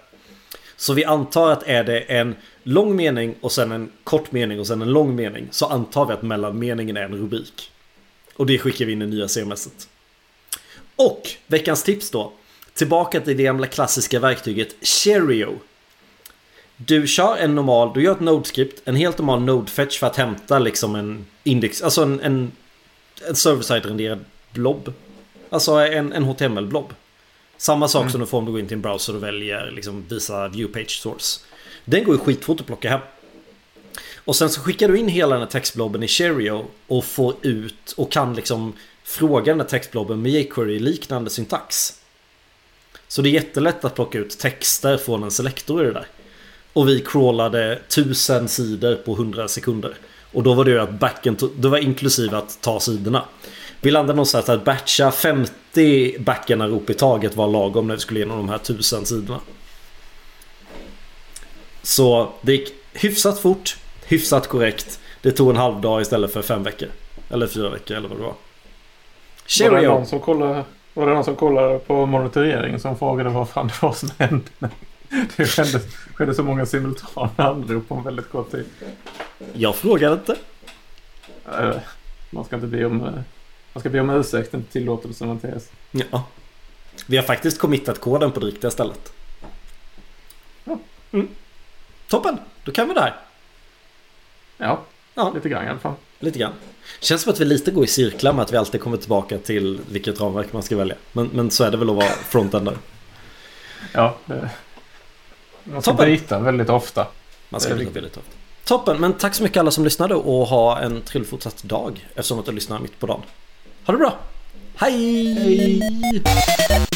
Så vi antar att är det en lång mening och sen en kort mening och sen en lång mening så antar vi att mellanmeningen är en rubrik. Och det skickar vi in i nya CMSet. Och veckans tips då. Tillbaka till det gamla klassiska verktyget Cherio. Du kör en normal, du gör ett node-script, en helt normal node-fetch för att hämta liksom en index, alltså en, en, en server-side renderad blob. Alltså en, en HTML-blob. Samma sak mm. som du får om du går in till en browser och väljer liksom visa view page source. Den går ju skitfort att plocka hem. Och sen så skickar du in hela den här textblobben i Cheerio och får ut och kan liksom fråga den här textblobben med jQuery-liknande syntax. Så det är jättelätt att plocka ut texter från en selektor i det där. Och vi crawlade tusen sidor på 100 sekunder. Och då var det ju att backen, det var inklusive att ta sidorna. Vi landade någonstans att batcha 50 backenarop i taget var lagom när vi skulle igenom de här tusen sidorna. Så det gick hyfsat fort, hyfsat korrekt. Det tog en halv dag istället för fem veckor. Eller fyra veckor eller vad det var. Cheerio. Var det någon som kollade, var det någon som kollade på monitoreringen som frågade vad fan det var som hände? Det skedde, skedde så många simultana anrop på en väldigt kort tid. Jag frågade inte. Eh, man ska inte be om, eh, man ska be om ursäkt, inte tillåtelse Mattias. Ja. Vi har faktiskt committat koden på det riktiga stället. Ja. Mm. Toppen, då kan vi det här. Ja, ja, lite grann i alla fall. Lite grann. Känns som att vi lite går i cirklar med att vi alltid kommer tillbaka till vilket ramverk man ska välja. Men, men så är det väl att vara frontender. ja, det... man ska Toppen. byta väldigt ofta. Man ska byta väldigt ofta. Toppen, men tack så mycket alla som lyssnade och ha en trevlig fortsatt dag eftersom att du lyssnar mitt på dagen. Ha det bra! Hej! Hej.